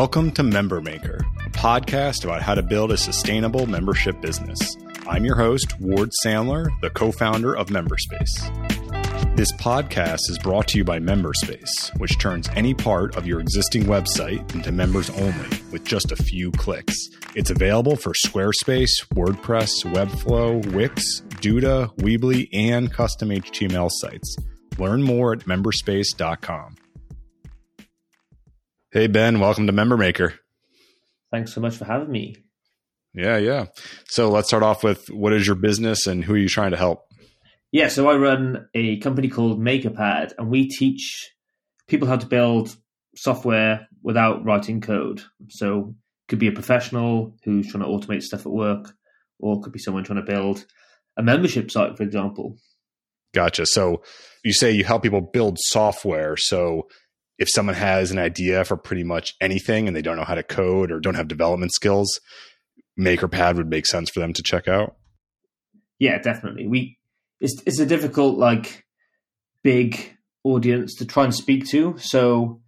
Welcome to Member Maker, a podcast about how to build a sustainable membership business. I'm your host, Ward Sandler, the co founder of Memberspace. This podcast is brought to you by Memberspace, which turns any part of your existing website into members only with just a few clicks. It's available for Squarespace, WordPress, Webflow, Wix, Duda, Weebly, and custom HTML sites. Learn more at memberspace.com. Hey, Ben, welcome to Member Maker. Thanks so much for having me. Yeah, yeah. So let's start off with what is your business and who are you trying to help? Yeah, so I run a company called MakerPad, and we teach people how to build software without writing code. So it could be a professional who's trying to automate stuff at work, or it could be someone trying to build a membership site, for example. Gotcha. So you say you help people build software. So if someone has an idea for pretty much anything and they don't know how to code or don't have development skills, MakerPad would make sense for them to check out. Yeah, definitely. We it's it's a difficult like big audience to try and speak to. So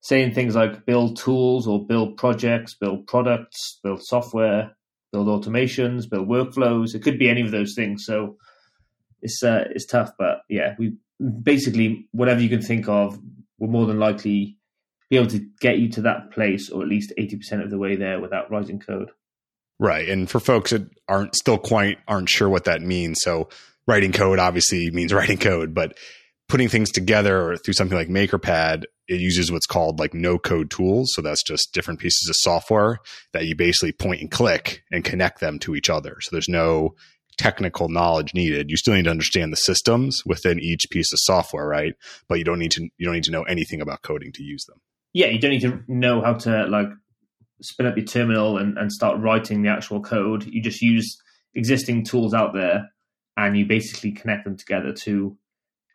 saying things like build tools or build projects, build products, build software, build automations, build workflows. It could be any of those things. So it's uh, it's tough, but yeah, we basically whatever you can think of will more than likely be able to get you to that place or at least 80% of the way there without writing code. Right. And for folks that aren't still quite aren't sure what that means. So writing code obviously means writing code, but putting things together through something like MakerPad, it uses what's called like no code tools. So that's just different pieces of software that you basically point and click and connect them to each other. So there's no technical knowledge needed. You still need to understand the systems within each piece of software, right? But you don't need to you don't need to know anything about coding to use them. Yeah, you don't need to know how to like spin up your terminal and, and start writing the actual code. You just use existing tools out there and you basically connect them together to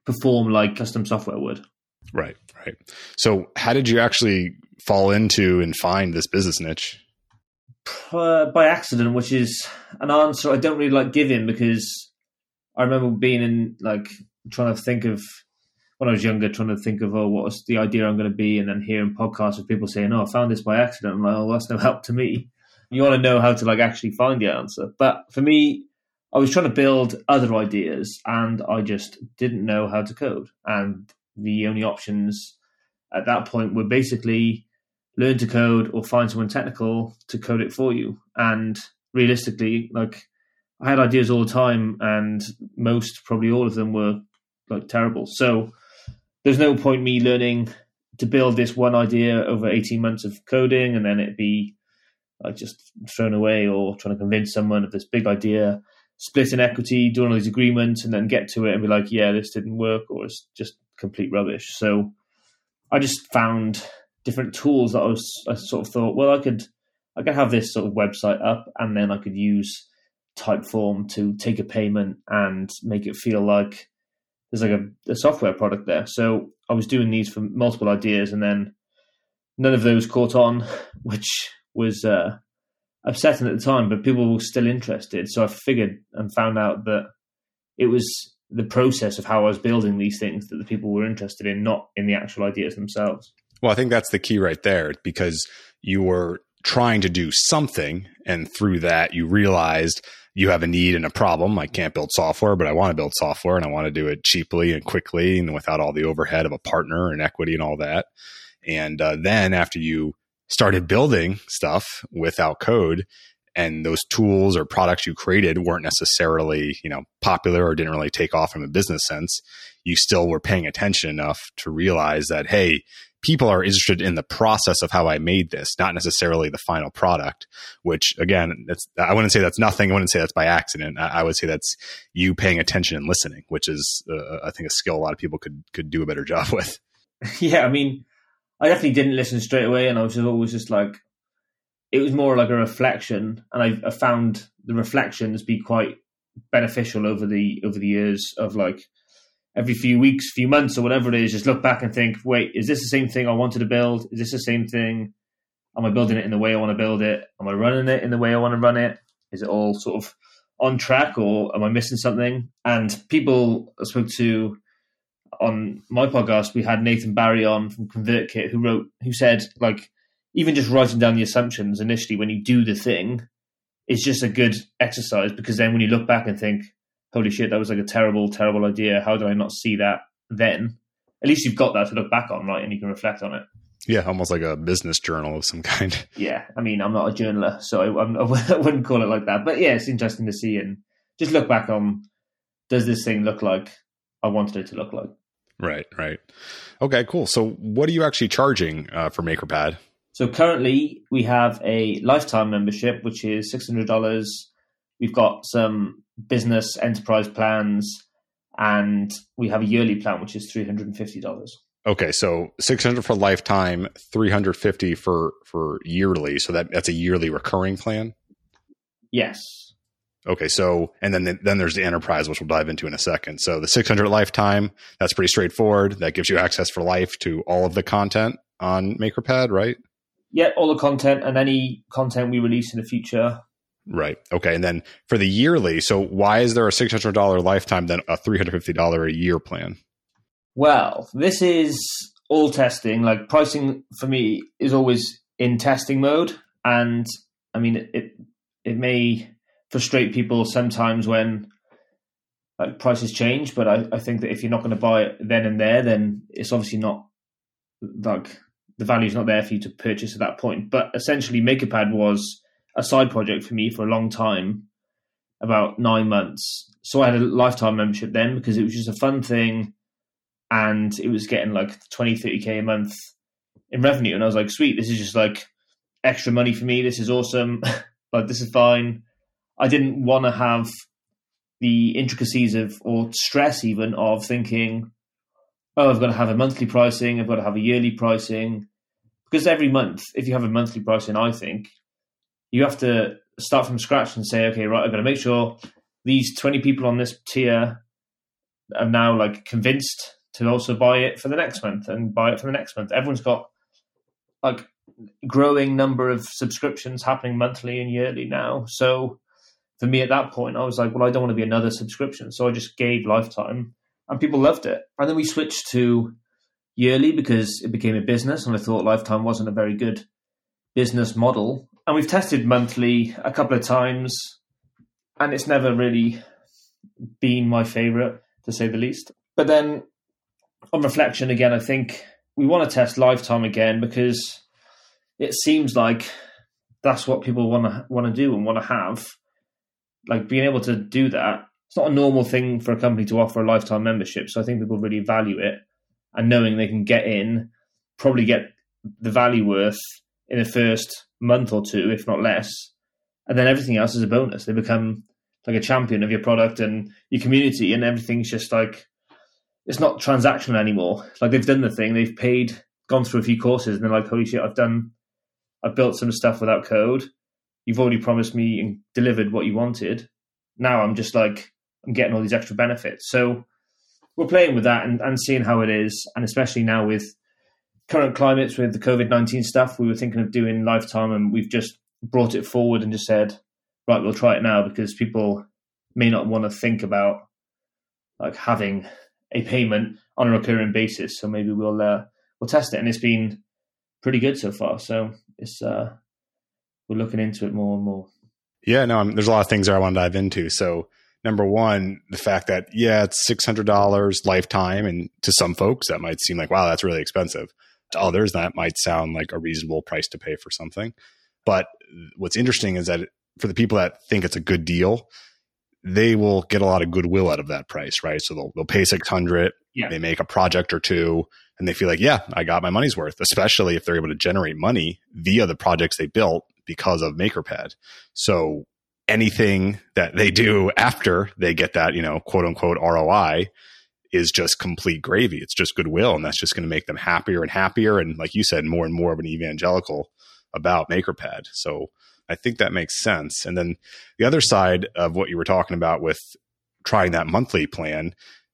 perform like custom software would. Right, right. So how did you actually fall into and find this business niche? Uh, by accident, which is an answer I don't really like giving because I remember being in like trying to think of when I was younger, trying to think of oh, what was the idea I'm going to be, and then hearing podcasts of people saying, "Oh, I found this by accident." I'm like, "Oh, that's no help to me." You want to know how to like actually find the answer, but for me, I was trying to build other ideas, and I just didn't know how to code, and the only options at that point were basically learn to code or find someone technical to code it for you. And realistically, like I had ideas all the time, and most, probably all of them, were like terrible. So there's no point me learning to build this one idea over 18 months of coding and then it be like just thrown away or trying to convince someone of this big idea, split an equity, doing all these agreements, and then get to it and be like, yeah, this didn't work or it's just complete rubbish. So I just found different tools that I was I sort of thought, well, I could I could have this sort of website up, and then I could use Typeform to take a payment and make it feel like there's like a, a software product there. So I was doing these for multiple ideas, and then none of those caught on, which was uh, upsetting at the time. But people were still interested, so I figured and found out that it was the process of how I was building these things that the people were interested in, not in the actual ideas themselves. Well, I think that's the key right there because you were trying to do something, and through that, you realized you have a need and a problem. I can't build software, but I want to build software and I want to do it cheaply and quickly and without all the overhead of a partner and equity and all that. And uh, then after you started building stuff without code, and those tools or products you created weren't necessarily you know popular or didn't really take off from a business sense you still were paying attention enough to realize that hey people are interested in the process of how I made this, not necessarily the final product, which again, that's, I wouldn't say that's nothing. I wouldn't say that's by accident. I, I would say that's you paying attention and listening, which is, uh, I think a skill a lot of people could, could do a better job with. Yeah. I mean, I definitely didn't listen straight away and I was always just like, it was more like a reflection and I, I found the reflections be quite beneficial over the, over the years of like, every few weeks, few months, or whatever it is, just look back and think, wait, is this the same thing I wanted to build? Is this the same thing? Am I building it in the way I want to build it? Am I running it in the way I want to run it? Is it all sort of on track or am I missing something? And people I spoke to on my podcast, we had Nathan Barry on from ConvertKit who wrote, who said, like, even just writing down the assumptions initially when you do the thing is just a good exercise because then when you look back and think, holy shit, that was like a terrible, terrible idea. How did I not see that then? At least you've got that to look back on, right? And you can reflect on it. Yeah, almost like a business journal of some kind. Yeah, I mean, I'm not a journaler, so I, I wouldn't call it like that. But yeah, it's interesting to see and just look back on does this thing look like I wanted it to look like? Right, right. Okay, cool. So, what are you actually charging uh, for MakerPad? So currently we have a lifetime membership, which is six hundred dollars. We've got some business enterprise plans, and we have a yearly plan, which is three hundred and fifty dollars. Okay, so six hundred for lifetime, three hundred fifty for for yearly. So that that's a yearly recurring plan. Yes. Okay, so and then then there's the enterprise, which we'll dive into in a second. So the 600 lifetime, that's pretty straightforward. That gives you access for life to all of the content on MakerPad, right? Yeah, all the content and any content we release in the future. Right. Okay, and then for the yearly, so why is there a $600 lifetime then a $350 a year plan? Well, this is all testing. Like pricing for me is always in testing mode, and I mean it. It may frustrate people sometimes when like prices change, but I, I think that if you're not going to buy it then and there, then it's obviously not like the value is not there for you to purchase at that point. But essentially, MakerPad was a side project for me for a long time, about nine months. So I had a lifetime membership then because it was just a fun thing, and it was getting like 20, 30k a month in revenue, and I was like, sweet, this is just like extra money for me. This is awesome. like this is fine. I didn't want to have the intricacies of or stress even of thinking, oh, I've got to have a monthly pricing, I've got to have a yearly pricing. Because every month, if you have a monthly pricing, I think you have to start from scratch and say, okay, right, I've got to make sure these 20 people on this tier are now like convinced to also buy it for the next month and buy it for the next month. Everyone's got like growing number of subscriptions happening monthly and yearly now. So for me at that point, I was like, well, I don't want to be another subscription. So I just gave lifetime and people loved it. And then we switched to yearly because it became a business and I thought lifetime wasn't a very good business model. And we've tested monthly a couple of times and it's never really been my favorite to say the least. But then on reflection again, I think we want to test lifetime again because it seems like that's what people want to want to do and want to have like being able to do that, it's not a normal thing for a company to offer a lifetime membership. So I think people really value it and knowing they can get in, probably get the value worth in the first month or two, if not less. And then everything else is a bonus. They become like a champion of your product and your community, and everything's just like it's not transactional anymore. Like they've done the thing, they've paid, gone through a few courses, and they're like, "Holy shit, I've done, I've built some stuff without code you've already promised me and delivered what you wanted. Now I'm just like, I'm getting all these extra benefits. So we're playing with that and, and seeing how it is. And especially now with current climates with the COVID 19 stuff, we were thinking of doing lifetime and we've just brought it forward and just said, right, we'll try it now because people may not want to think about like having a payment on a recurring basis. So maybe we'll, uh, we'll test it. And it's been pretty good so far. So it's, uh, we're looking into it more and more. Yeah, no, I'm, there's a lot of things that I want to dive into. So, number one, the fact that yeah, it's six hundred dollars lifetime, and to some folks that might seem like wow, that's really expensive. To others, that might sound like a reasonable price to pay for something. But what's interesting is that for the people that think it's a good deal, they will get a lot of goodwill out of that price, right? So they'll they'll pay six hundred, yeah. they make a project or two, and they feel like, yeah, I got my money's worth. Especially if they're able to generate money via the projects they built because of MakerPad. So anything that they do after they get that, you know, quote unquote ROI is just complete gravy. It's just goodwill. And that's just going to make them happier and happier. And like you said, more and more of an evangelical about MakerPad. So I think that makes sense. And then the other side of what you were talking about with trying that monthly plan,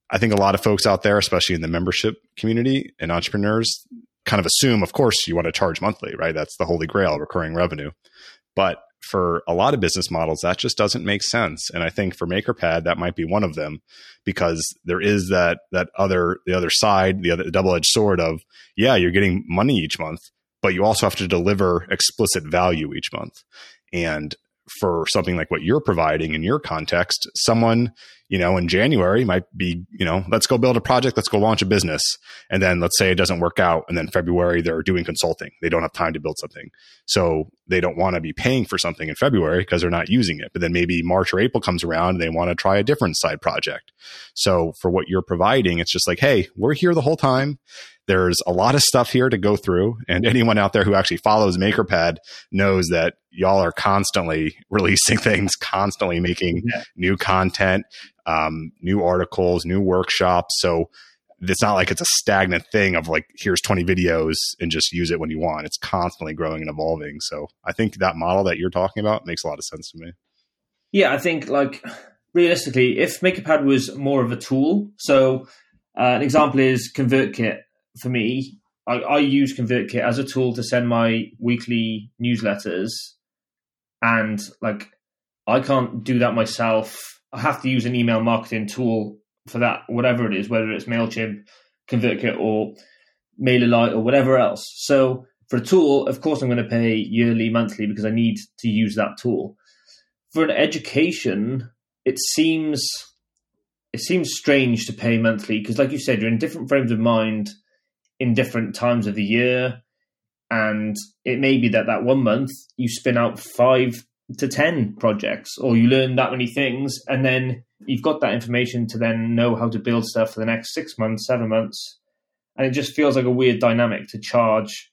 I think a lot of folks out there, especially in the membership community and entrepreneurs, kind of assume, of course, you want to charge monthly, right? That's the holy grail, recurring revenue. But for a lot of business models, that just doesn't make sense. And I think for MakerPad, that might be one of them because there is that that other the other side, the other double edged sword of yeah, you're getting money each month, but you also have to deliver explicit value each month. And for something like what you're providing in your context, someone, you know, in January might be, you know, let's go build a project, let's go launch a business. And then let's say it doesn't work out. And then February, they're doing consulting. They don't have time to build something. So they don't want to be paying for something in February because they're not using it. But then maybe March or April comes around and they want to try a different side project. So for what you're providing, it's just like, hey, we're here the whole time there's a lot of stuff here to go through. And anyone out there who actually follows MakerPad knows that y'all are constantly releasing things, constantly making yeah. new content, um, new articles, new workshops. So it's not like it's a stagnant thing of like, here's 20 videos and just use it when you want. It's constantly growing and evolving. So I think that model that you're talking about makes a lot of sense to me. Yeah, I think like realistically, if MakerPad was more of a tool, so uh, an example is ConvertKit for me, I, I use ConvertKit as a tool to send my weekly newsletters, and like I can't do that myself. I have to use an email marketing tool for that, whatever it is, whether it's Mailchimp, ConvertKit, or MailerLite, or whatever else. So for a tool, of course, I'm going to pay yearly, monthly because I need to use that tool. For an education, it seems it seems strange to pay monthly because, like you said, you're in different frames of mind in different times of the year. And it may be that that one month you spin out five to 10 projects or you learn that many things. And then you've got that information to then know how to build stuff for the next six months, seven months. And it just feels like a weird dynamic to charge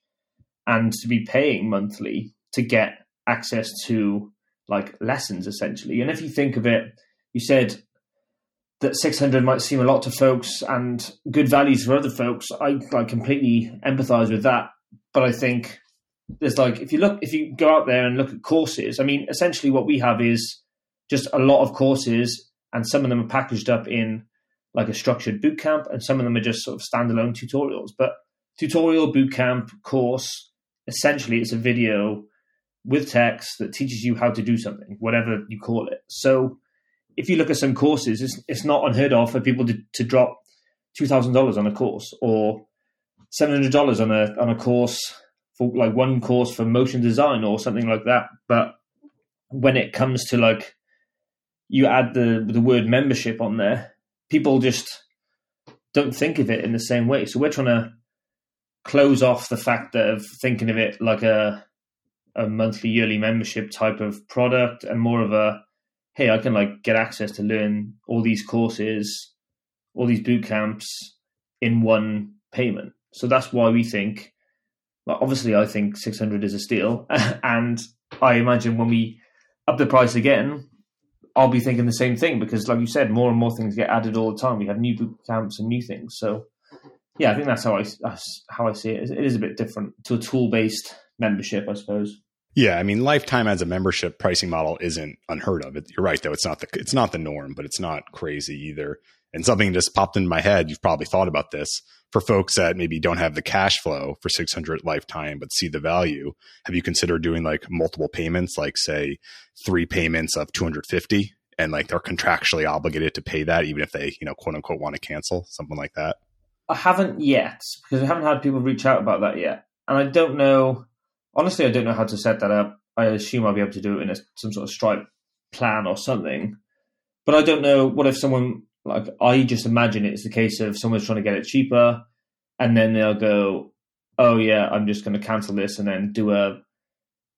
and to be paying monthly to get access to like lessons essentially. And if you think of it, you said that 600 might seem a lot to folks and good values for other folks. I like completely empathize with that. But I think there's like, if you look, if you go out there and look at courses, I mean, essentially what we have is just a lot of courses and some of them are packaged up in like a structured boot camp and some of them are just sort of standalone tutorials. But tutorial, boot camp, course, essentially it's a video with text that teaches you how to do something, whatever you call it. So if you look at some courses, it's, it's not unheard of for people to, to drop two thousand dollars on a course or seven hundred dollars on a on a course for like one course for motion design or something like that. But when it comes to like you add the the word membership on there, people just don't think of it in the same way. So we're trying to close off the fact of thinking of it like a a monthly yearly membership type of product and more of a hey, I can like get access to learn all these courses, all these boot camps in one payment. So that's why we think. Obviously, I think 600 is a steal, and I imagine when we up the price again, I'll be thinking the same thing because, like you said, more and more things get added all the time. We have new boot camps and new things. So, yeah, I think that's how I that's how I see it. It is a bit different to a tool based membership, I suppose. Yeah, I mean, lifetime as a membership pricing model isn't unheard of. It, you're right, though. It's not the it's not the norm, but it's not crazy either. And something just popped in my head. You've probably thought about this for folks that maybe don't have the cash flow for 600 lifetime, but see the value. Have you considered doing like multiple payments, like say three payments of 250, and like they're contractually obligated to pay that, even if they, you know, quote unquote, want to cancel something like that? I haven't yet because I haven't had people reach out about that yet, and I don't know honestly, I don't know how to set that up. I assume I'll be able to do it in a, some sort of Stripe plan or something. But I don't know. What if someone like I just imagine it's the case of someone's trying to get it cheaper, and then they'll go, "Oh yeah, I'm just going to cancel this," and then do a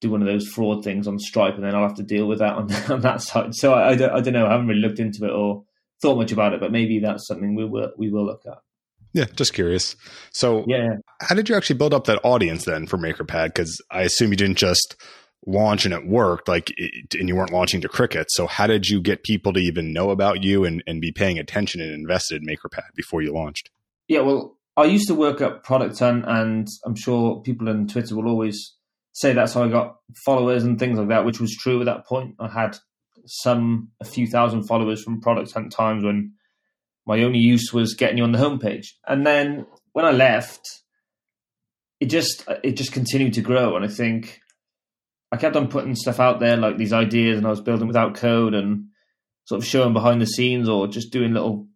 do one of those fraud things on Stripe, and then I'll have to deal with that on, on that side. So I, I, don't, I don't know. I haven't really looked into it or thought much about it, but maybe that's something we will we will look at. Yeah, just curious. So, yeah, how did you actually build up that audience then for MakerPad? Because I assume you didn't just launch and it worked, like, and you weren't launching to cricket So, how did you get people to even know about you and, and be paying attention and invested in MakerPad before you launched? Yeah, well, I used to work at Product Hunt, and I'm sure people on Twitter will always say that's how I got followers and things like that, which was true at that point. I had some a few thousand followers from Product Hunt times when my only use was getting you on the homepage. And then when I left, it just it just continued to grow. And I think I kept on putting stuff out there, like these ideas, and I was building without code and sort of showing behind the scenes or just doing little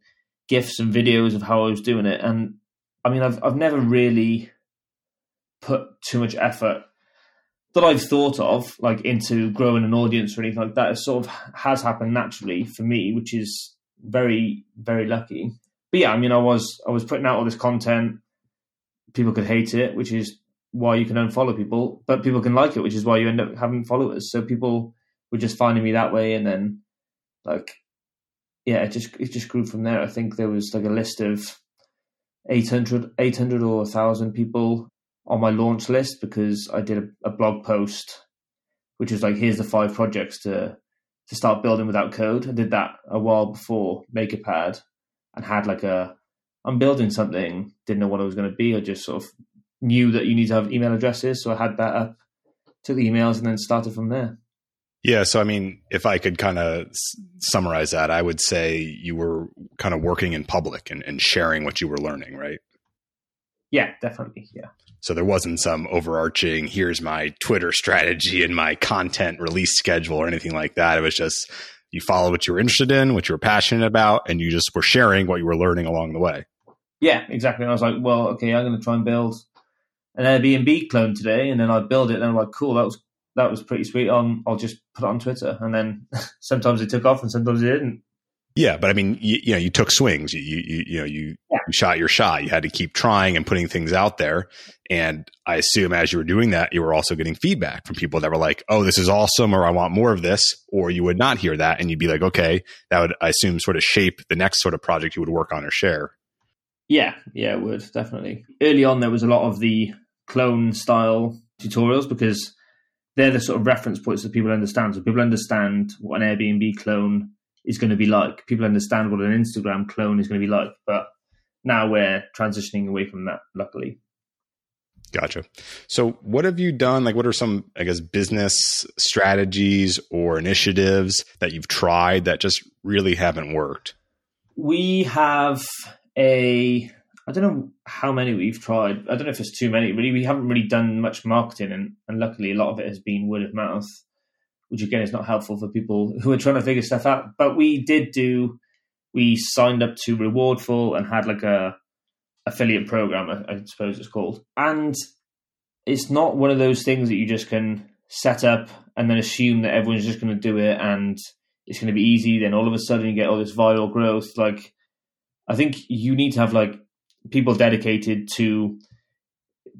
gifs and videos of how I was doing it. And I mean, I've I've never really put too much effort that I've thought of, like into growing an audience or anything like that. It sort of has happened naturally for me, which is very, very lucky. But yeah, I mean, I was I was putting out all this content. People could hate it, which is why you can unfollow people, but people can like it, which is why you end up having followers. So people were just finding me that way, and then like yeah, it just it just grew from there. I think there was like a list of 800, 800 or thousand people on my launch list because I did a, a, blog post, which was like, here's the five projects to to start building without code. I did that a while before MakerPad and had like a I'm building something, didn't know what it was going to be. I just sort of knew that you need to have email addresses, so I had that up, took the emails, and then started from there. Yeah. So, I mean, if I could kind of s- summarize that, I would say you were kind of working in public and, and sharing what you were learning, right? Yeah, definitely. Yeah. So there wasn't some overarching, here's my Twitter strategy and my content release schedule or anything like that. It was just you followed what you were interested in, what you were passionate about, and you just were sharing what you were learning along the way. Yeah, exactly. And I was like, well, okay, I'm going to try and build an Airbnb clone today. And then I build it and I'm like, cool, that was that was pretty sweet. Um, I'll just put it on Twitter, and then sometimes it took off, and sometimes it didn't. Yeah, but I mean, you, you know, you took swings. You you you know, you, yeah. you shot your shot. You had to keep trying and putting things out there. And I assume as you were doing that, you were also getting feedback from people that were like, "Oh, this is awesome," or "I want more of this," or you would not hear that, and you'd be like, "Okay," that would I assume sort of shape the next sort of project you would work on or share. Yeah, yeah, it would definitely. Early on, there was a lot of the clone style tutorials because they're the sort of reference points that people understand. So people understand what an Airbnb clone is going to be like. People understand what an Instagram clone is going to be like. But now we're transitioning away from that, luckily. Gotcha. So, what have you done? Like, what are some, I guess, business strategies or initiatives that you've tried that just really haven't worked? We have a I don't know how many we've tried. I don't know if it's too many. Really, we haven't really done much marketing, and, and luckily, a lot of it has been word of mouth, which again is not helpful for people who are trying to figure stuff out. But we did do. We signed up to Rewardful and had like a affiliate program, I, I suppose it's called, and it's not one of those things that you just can set up and then assume that everyone's just going to do it and it's going to be easy. Then all of a sudden you get all this viral growth. Like, I think you need to have like people dedicated to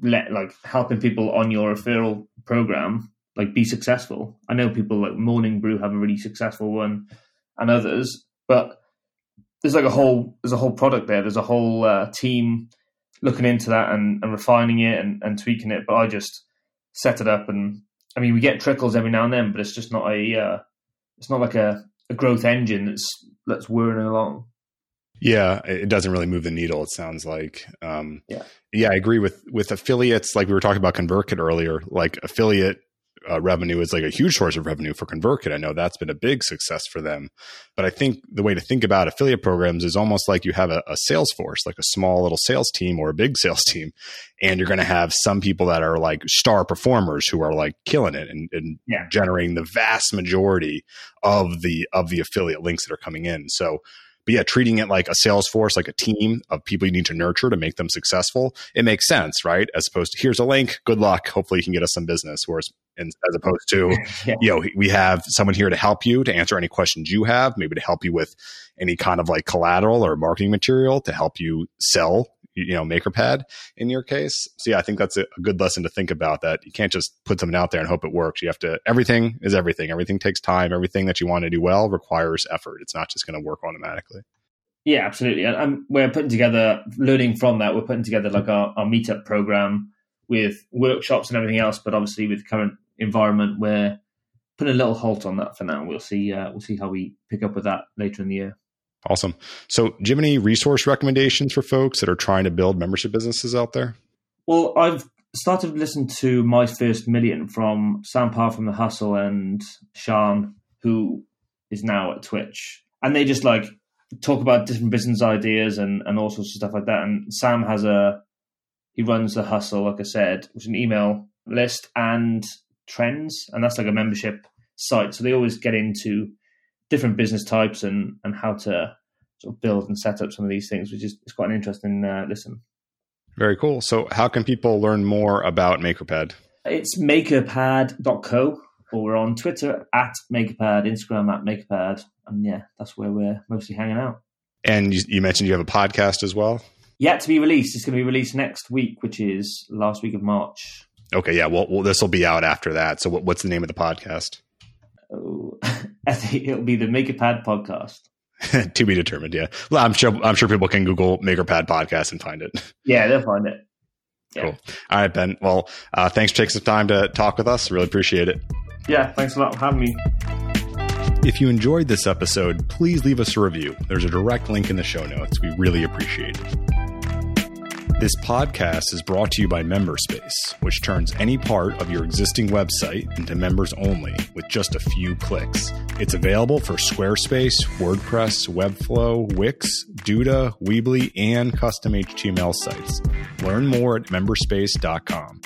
let like helping people on your referral program like be successful. I know people like Morning Brew have a really successful one, and others, but there's like a whole there's a whole product there. There's a whole uh, team looking into that and, and refining it and, and tweaking it. But I just set it up, and I mean we get trickles every now and then, but it's just not a uh, it's not like a, a growth engine that's that's whirring along. Yeah, it doesn't really move the needle. It sounds like. Um, yeah, yeah, I agree with with affiliates. Like we were talking about ConvertKit earlier. Like affiliate uh, revenue is like a huge source of revenue for ConvertKit. I know that's been a big success for them. But I think the way to think about affiliate programs is almost like you have a, a sales force, like a small little sales team or a big sales team, and you're going to have some people that are like star performers who are like killing it and, and yeah. generating the vast majority of the of the affiliate links that are coming in. So but yeah, treating it like a sales force, like a team of people you need to nurture to make them successful, it makes sense, right? As opposed to here's a link, good luck, hopefully you can get us some business. Whereas, as opposed to, yeah. you know, we have someone here to help you to answer any questions you have, maybe to help you with any kind of like collateral or marketing material to help you sell you know MakerPad in your case. So yeah, I think that's a, good lesson to think about. That you can't just put something out there and hope it works. You have to. Everything is everything. Everything takes time. Everything that you want to do well requires effort. It's not just going to work automatically. Yeah, absolutely. And, and, we're putting together, learning from that. We're putting together like our, our meetup program with workshops and everything else. But obviously, with current environment, we're putting a little halt on that for now. We'll see. Uh, we'll see how we pick up with that later in the year. Awesome. So, do you have any resource recommendations for folks that are trying to build membership businesses out there? Well, I've started to listen to My First Million from Sam Parr from The Hustle and Shaan, who is now at Twitch. And they just like talk about different business ideas and, and all sorts of stuff like that. And Sam has a, he runs The Hustle, like I said, which is an email list and trends. And that's like a membership site. So they always get into different business types and and how to sort of build and set up some of these things, which is it's quite an interesting uh, listen. Very cool. So, how can people learn more about MakerPad? It's makerpad.co, or we're on Twitter at Makerpad, Instagram at Makerpad, and yeah, that's where we're mostly hanging out. And you, you mentioned you have a podcast as well. Yet to be released. It's going to be released next week, which is last week of March. Okay, yeah. Well, well this will be out after that. So, what, what's the name of the podcast? Oh, I think it'll be the Makerpad podcast. to be determined. Yeah. Well, I'm sure. I'm sure people can Google Makerpad podcast and find it. Yeah, they'll find it. Yeah. Cool. All right, Ben. Well, uh, thanks for taking some time to talk with us. Really appreciate it. Yeah, thanks a lot for having me. If you enjoyed this episode, please leave us a review. There's a direct link in the show notes. We really appreciate it. This podcast is brought to you by Memberspace, which turns any part of your existing website into members only with just a few clicks. It's available for Squarespace, WordPress, Webflow, Wix, Duda, Weebly, and custom HTML sites. Learn more at memberspace.com.